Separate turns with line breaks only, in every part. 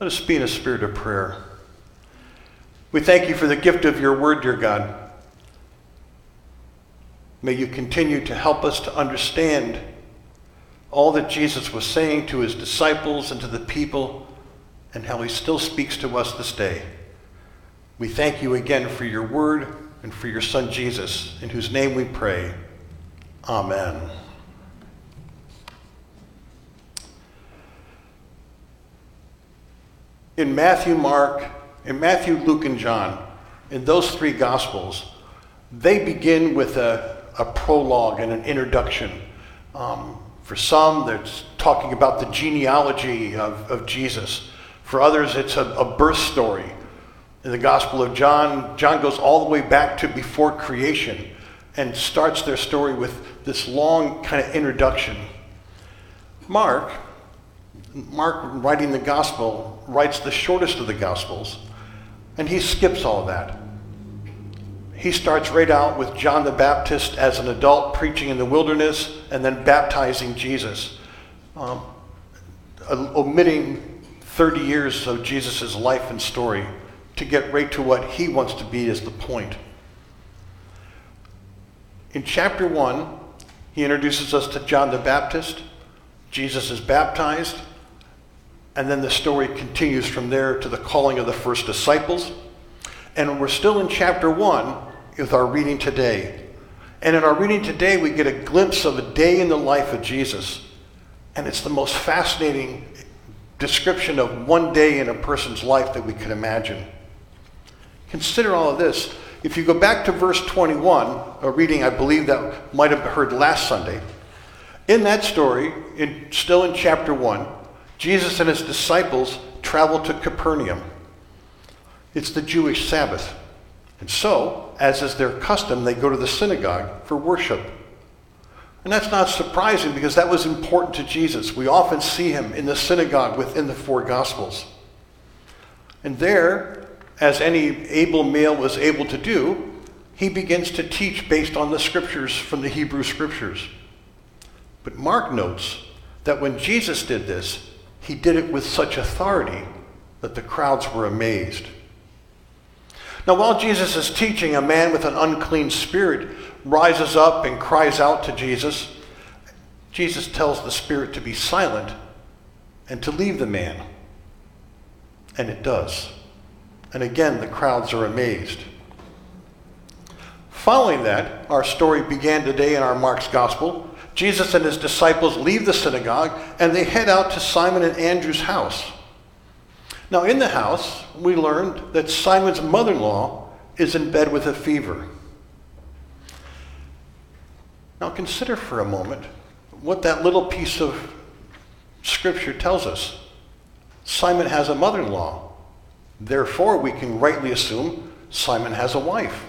Let us be in a spirit of prayer. We thank you for the gift of your word, dear God. May you continue to help us to understand all that Jesus was saying to his disciples and to the people, and how he still speaks to us this day. We thank you again for your word and for your son Jesus, in whose name we pray. Amen. In Matthew, Mark, in Matthew, Luke, and John, in those three Gospels, they begin with a, a prologue and an introduction. Um, for some, they're talking about the genealogy of, of Jesus. For others, it's a, a birth story. In the Gospel of John, John goes all the way back to before creation and starts their story with this long kind of introduction. Mark, Mark writing the Gospel, writes the shortest of the Gospels, and he skips all that. He starts right out with John the Baptist as an adult preaching in the wilderness and then baptizing Jesus, um, omitting 30 years of Jesus' life and story to get right to what he wants to be as the point. In chapter 1, he introduces us to John the Baptist. Jesus is baptized. And then the story continues from there to the calling of the first disciples. And we're still in chapter 1 with our reading today. And in our reading today, we get a glimpse of a day in the life of Jesus. And it's the most fascinating description of one day in a person's life that we can imagine. Consider all of this. If you go back to verse 21, a reading I believe that might have heard last Sunday, in that story, in, still in chapter 1, Jesus and his disciples travel to Capernaum. It's the Jewish Sabbath. And so, as is their custom, they go to the synagogue for worship. And that's not surprising because that was important to Jesus. We often see him in the synagogue within the four Gospels. And there, as any able male was able to do, he begins to teach based on the scriptures from the Hebrew scriptures. But Mark notes that when Jesus did this, he did it with such authority that the crowds were amazed. Now, while Jesus is teaching, a man with an unclean spirit rises up and cries out to Jesus. Jesus tells the spirit to be silent and to leave the man. And it does. And again, the crowds are amazed. Following that, our story began today in our Mark's Gospel. Jesus and his disciples leave the synagogue and they head out to Simon and Andrew's house. Now, in the house, we learned that Simon's mother in law is in bed with a fever. Now, consider for a moment what that little piece of scripture tells us. Simon has a mother in law. Therefore, we can rightly assume Simon has a wife.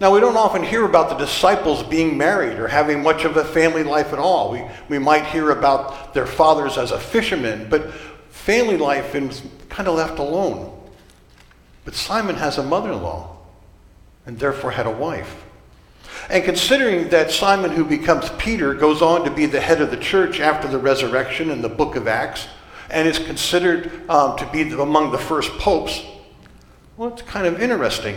Now, we don't often hear about the disciples being married or having much of a family life at all. We, we might hear about their fathers as a fisherman, but family life is kind of left alone. But Simon has a mother in law and therefore had a wife. And considering that Simon, who becomes Peter, goes on to be the head of the church after the resurrection in the book of Acts, and is considered um, to be among the first popes, well, it's kind of interesting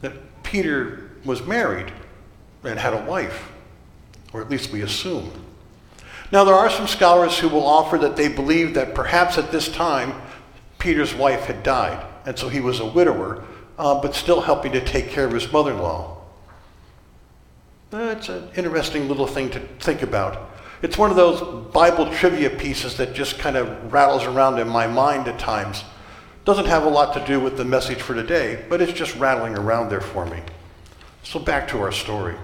that Peter was married and had a wife, or at least we assume. Now, there are some scholars who will offer that they believe that perhaps at this time Peter's wife had died, and so he was a widower, uh, but still helping to take care of his mother in law. That's an interesting little thing to think about. It's one of those Bible trivia pieces that just kind of rattles around in my mind at times. Doesn't have a lot to do with the message for today, but it's just rattling around there for me. So back to our story.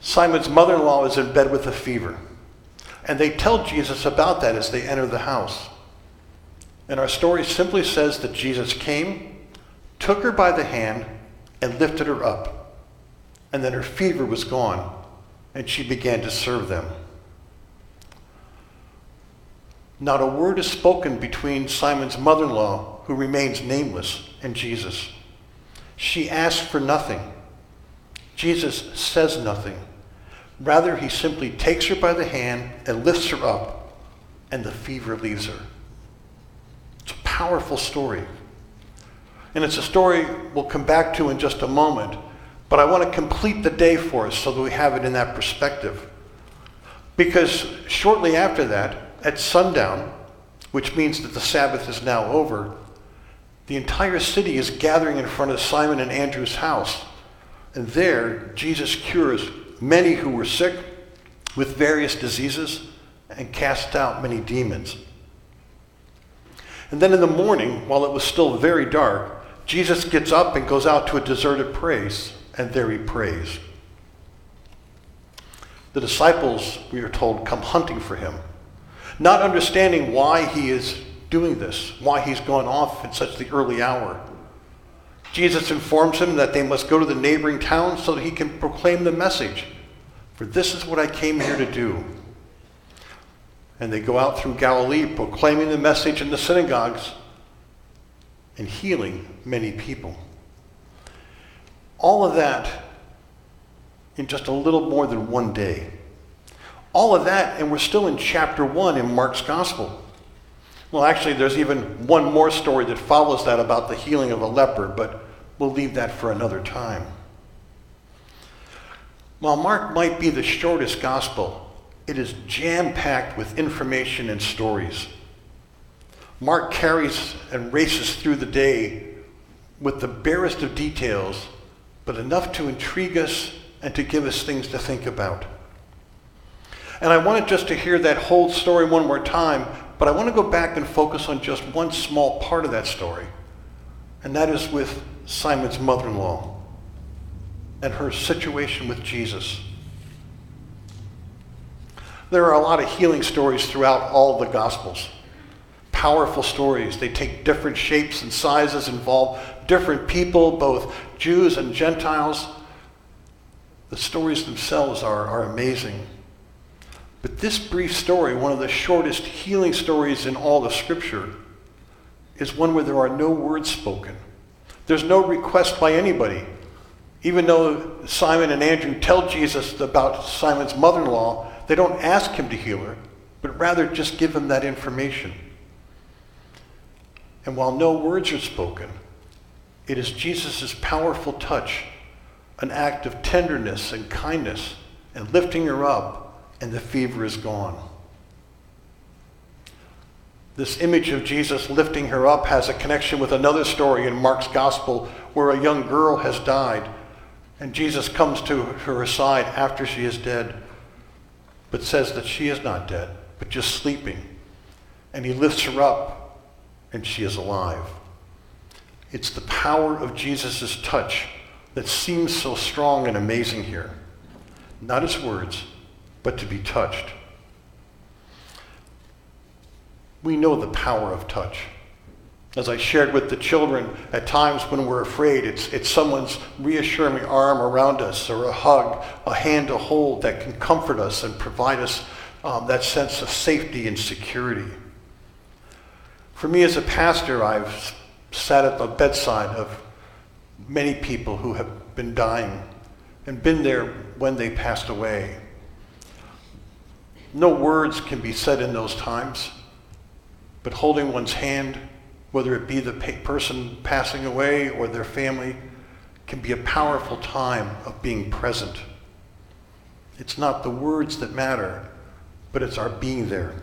Simon's mother in law is in bed with a fever. And they tell Jesus about that as they enter the house. And our story simply says that Jesus came, took her by the hand, and lifted her up. And then her fever was gone, and she began to serve them. Not a word is spoken between Simon's mother in law, who remains nameless, and Jesus. She asks for nothing. Jesus says nothing. Rather, he simply takes her by the hand and lifts her up, and the fever leaves her. It's a powerful story. And it's a story we'll come back to in just a moment, but I want to complete the day for us so that we have it in that perspective. Because shortly after that, at sundown, which means that the Sabbath is now over, the entire city is gathering in front of Simon and Andrew's house. And there, Jesus cures many who were sick with various diseases and cast out many demons. And then in the morning, while it was still very dark, Jesus gets up and goes out to a deserted place, and there he prays. The disciples, we are told, come hunting for him, not understanding why he is doing this, why he's gone off at such the early hour. Jesus informs him that they must go to the neighboring town so that he can proclaim the message. For this is what I came here to do. And they go out through Galilee proclaiming the message in the synagogues and healing many people. All of that in just a little more than one day. All of that, and we're still in chapter 1 in Mark's Gospel. Well, actually, there's even one more story that follows that about the healing of a leper, but we'll leave that for another time. While Mark might be the shortest gospel, it is jam packed with information and stories. Mark carries and races through the day with the barest of details, but enough to intrigue us and to give us things to think about. And I wanted just to hear that whole story one more time, but I want to go back and focus on just one small part of that story, and that is with Simon's mother in law and her situation with Jesus. There are a lot of healing stories throughout all the Gospels. Powerful stories. They take different shapes and sizes, involve different people, both Jews and Gentiles. The stories themselves are, are amazing. But this brief story, one of the shortest healing stories in all of Scripture, is one where there are no words spoken. There's no request by anybody. Even though Simon and Andrew tell Jesus about Simon's mother in law, they don't ask him to heal her, but rather just give him that information. And while no words are spoken, it is Jesus' powerful touch, an act of tenderness and kindness, and lifting her up, and the fever is gone. This image of Jesus lifting her up has a connection with another story in Mark's gospel where a young girl has died and Jesus comes to her side after she is dead, but says that she is not dead, but just sleeping. And he lifts her up, and she is alive. It's the power of Jesus' touch that seems so strong and amazing here. Not his words, but to be touched. We know the power of touch. As I shared with the children, at times when we're afraid, it's, it's someone's reassuring arm around us or a hug, a hand to hold that can comfort us and provide us um, that sense of safety and security. For me as a pastor, I've sat at the bedside of many people who have been dying and been there when they passed away. No words can be said in those times, but holding one's hand whether it be the person passing away or their family, can be a powerful time of being present. It's not the words that matter, but it's our being there.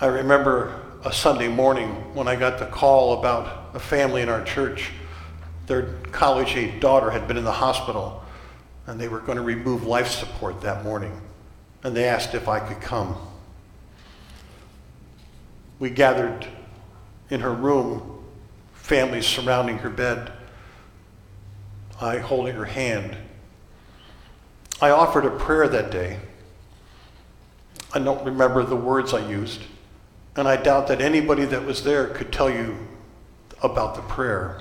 I remember a Sunday morning when I got the call about a family in our church. Their college age daughter had been in the hospital and they were going to remove life support that morning. And they asked if I could come we gathered in her room, families surrounding her bed, I holding her hand. I offered a prayer that day. I don't remember the words I used, and I doubt that anybody that was there could tell you about the prayer.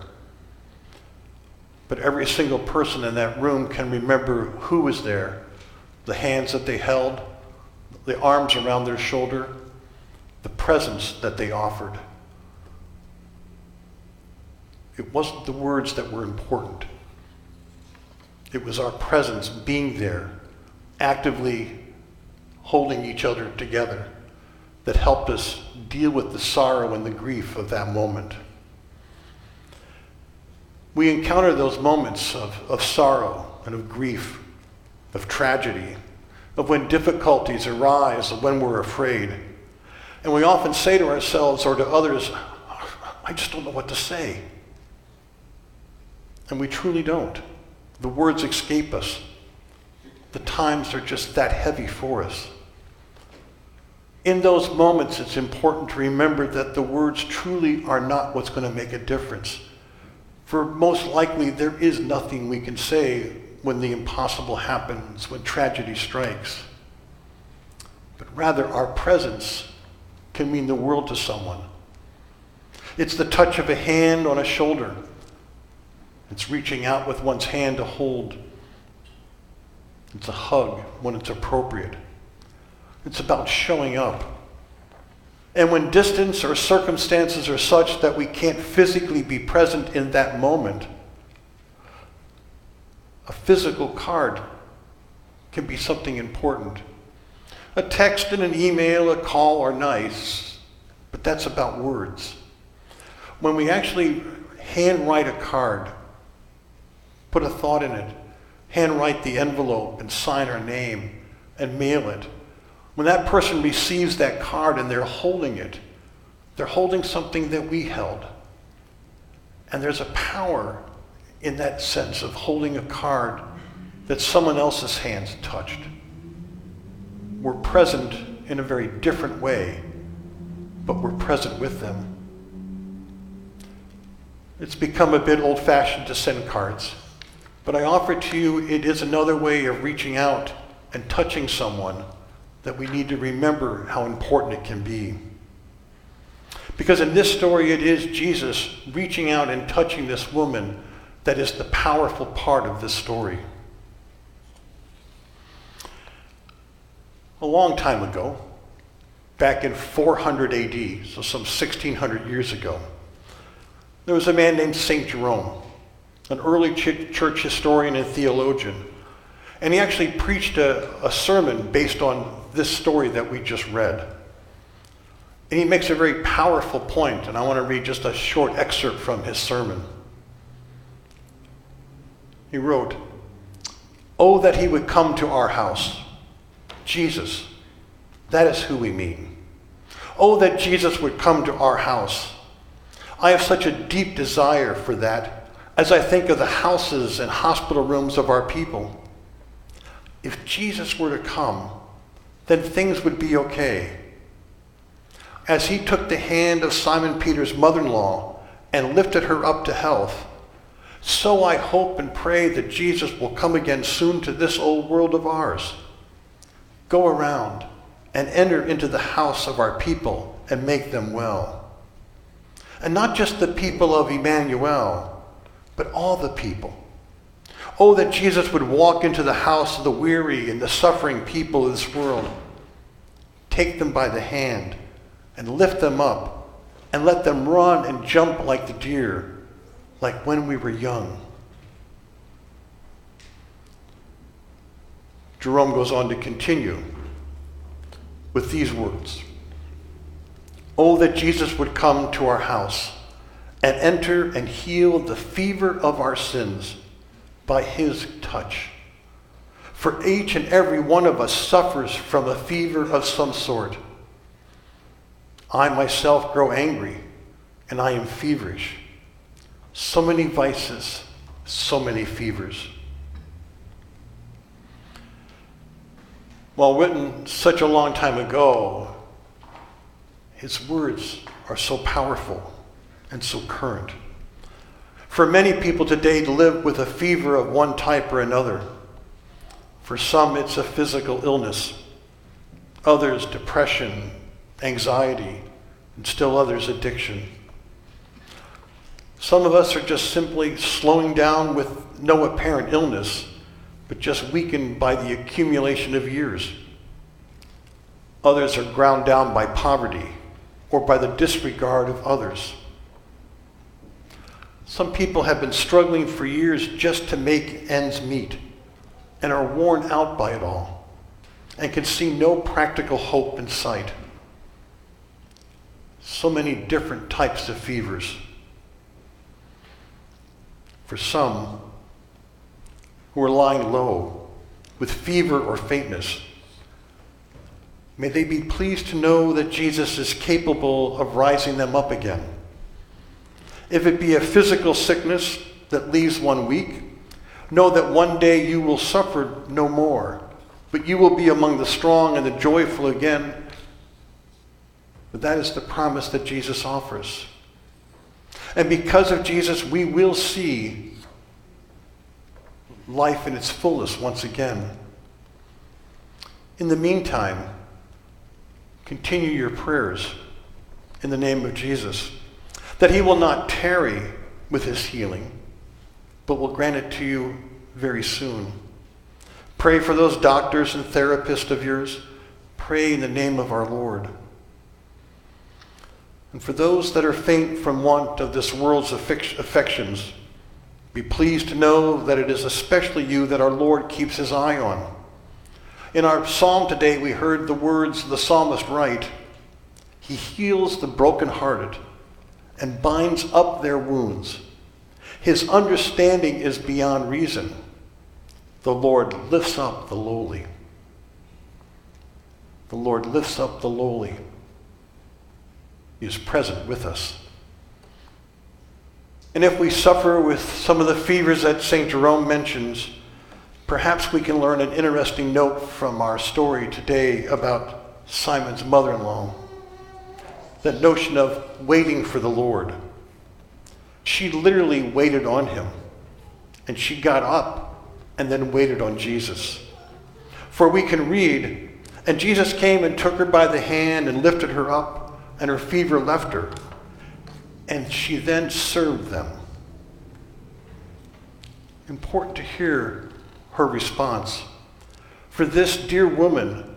But every single person in that room can remember who was there, the hands that they held, the arms around their shoulder, the presence that they offered. It wasn't the words that were important. It was our presence being there, actively holding each other together, that helped us deal with the sorrow and the grief of that moment. We encounter those moments of, of sorrow and of grief, of tragedy, of when difficulties arise, of when we're afraid. And we often say to ourselves or to others, I just don't know what to say. And we truly don't. The words escape us. The times are just that heavy for us. In those moments, it's important to remember that the words truly are not what's going to make a difference. For most likely, there is nothing we can say when the impossible happens, when tragedy strikes. But rather, our presence can mean the world to someone. It's the touch of a hand on a shoulder. It's reaching out with one's hand to hold. It's a hug when it's appropriate. It's about showing up. And when distance or circumstances are such that we can't physically be present in that moment, a physical card can be something important. A text and an email, a call are nice, but that's about words. When we actually handwrite a card, put a thought in it, handwrite the envelope and sign our name and mail it, when that person receives that card and they're holding it, they're holding something that we held. And there's a power in that sense of holding a card that someone else's hands touched. We're present in a very different way, but we're present with them. It's become a bit old fashioned to send cards, but I offer to you it is another way of reaching out and touching someone that we need to remember how important it can be. Because in this story, it is Jesus reaching out and touching this woman that is the powerful part of this story. A long time ago, back in 400 AD, so some 1600 years ago, there was a man named St. Jerome, an early church historian and theologian. And he actually preached a, a sermon based on this story that we just read. And he makes a very powerful point, and I want to read just a short excerpt from his sermon. He wrote, Oh, that he would come to our house. Jesus, that is who we mean. Oh, that Jesus would come to our house. I have such a deep desire for that as I think of the houses and hospital rooms of our people. If Jesus were to come, then things would be okay. As he took the hand of Simon Peter's mother in law and lifted her up to health, so I hope and pray that Jesus will come again soon to this old world of ours. Go around and enter into the house of our people and make them well. And not just the people of Emmanuel, but all the people. Oh, that Jesus would walk into the house of the weary and the suffering people of this world. Take them by the hand and lift them up and let them run and jump like the deer, like when we were young. Jerome goes on to continue with these words. Oh, that Jesus would come to our house and enter and heal the fever of our sins by his touch. For each and every one of us suffers from a fever of some sort. I myself grow angry and I am feverish. So many vices, so many fevers. While written such a long time ago, his words are so powerful and so current. For many people today to live with a fever of one type or another. For some, it's a physical illness, others, depression, anxiety, and still others, addiction. Some of us are just simply slowing down with no apparent illness, but just weakened by the accumulation of years. Others are ground down by poverty or by the disregard of others. Some people have been struggling for years just to make ends meet and are worn out by it all and can see no practical hope in sight. so many different types of fevers. For some who are lying low with fever or faintness, may they be pleased to know that Jesus is capable of rising them up again. If it be a physical sickness that leaves one weak, know that one day you will suffer no more, but you will be among the strong and the joyful again. But that is the promise that Jesus offers. And because of Jesus, we will see life in its fullness once again. In the meantime, continue your prayers in the name of Jesus, that he will not tarry with his healing, but will grant it to you very soon. Pray for those doctors and therapists of yours. Pray in the name of our Lord. And for those that are faint from want of this world's affections, be pleased to know that it is especially you that our Lord keeps his eye on. In our psalm today, we heard the words the psalmist write He heals the brokenhearted and binds up their wounds. His understanding is beyond reason. The Lord lifts up the lowly. The Lord lifts up the lowly. He is present with us. And if we suffer with some of the fevers that St. Jerome mentions, perhaps we can learn an interesting note from our story today about Simon's mother in law. That notion of waiting for the Lord. She literally waited on him, and she got up and then waited on Jesus. For we can read, and Jesus came and took her by the hand and lifted her up, and her fever left her and she then served them. Important to hear her response. For this dear woman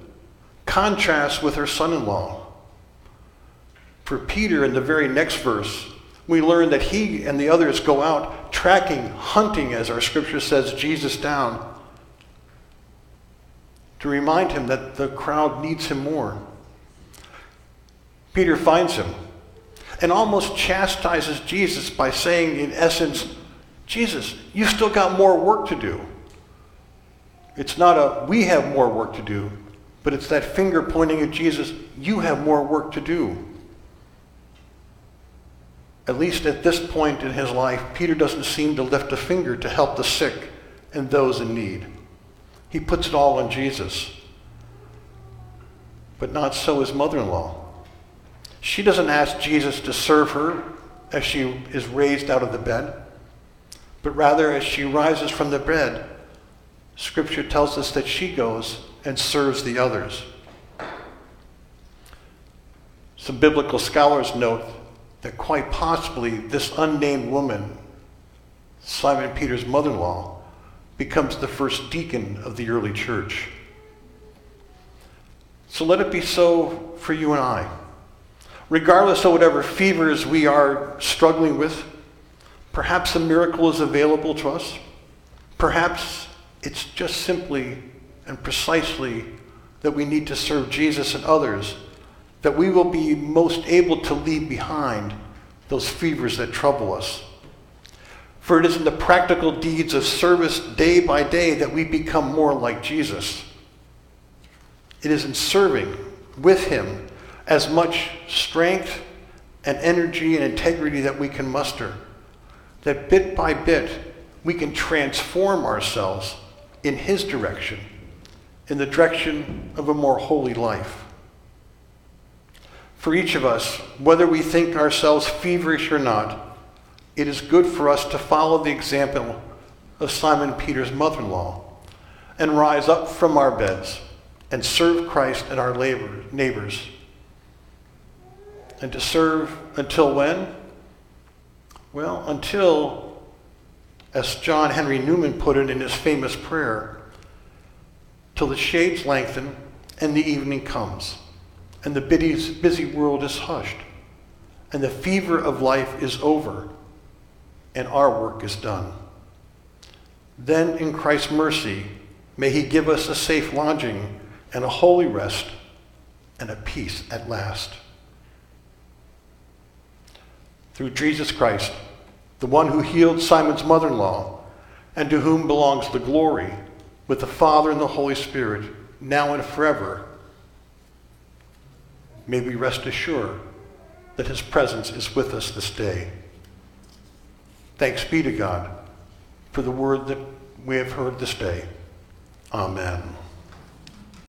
contrasts with her son in law. For Peter, in the very next verse, we learn that he and the others go out tracking, hunting, as our scripture says, Jesus down to remind him that the crowd needs him more. Peter finds him and almost chastises Jesus by saying, in essence, Jesus, you still got more work to do. It's not a, we have more work to do, but it's that finger pointing at Jesus, you have more work to do. At least at this point in his life, Peter doesn't seem to lift a finger to help the sick and those in need. He puts it all on Jesus. But not so his mother in law. She doesn't ask Jesus to serve her as she is raised out of the bed, but rather as she rises from the bed, Scripture tells us that she goes and serves the others. Some biblical scholars note that quite possibly this unnamed woman, Simon Peter's mother in law, becomes the first deacon of the early church. So let it be so for you and I regardless of whatever fevers we are struggling with, perhaps a miracle is available to us. Perhaps it's just simply and precisely that we need to serve Jesus and others, that we will be most able to leave behind those fevers that trouble us. For it is in the practical deeds of service day by day that we become more like Jesus. It is in serving with him as much strength and energy and integrity that we can muster. That bit by bit, we can transform ourselves in His direction, in the direction of a more holy life. For each of us, whether we think ourselves feverish or not, it is good for us to follow the example of Simon Peter's mother in law and rise up from our beds and serve Christ and our labor, neighbors and to serve until when? Well, until, as John Henry Newman put it in his famous prayer, till the shades lengthen and the evening comes, and the busy world is hushed, and the fever of life is over, and our work is done. Then, in Christ's mercy, may He give us a safe lodging and a holy rest and a peace at last. through Jesus Christ, the one who healed Simon's mother-in-law, and to whom belongs the glory with the Father and the Holy Spirit, now and forever, may we rest assured that his presence is with us this day. Thanks be to God for the word that we have heard this day. Amen.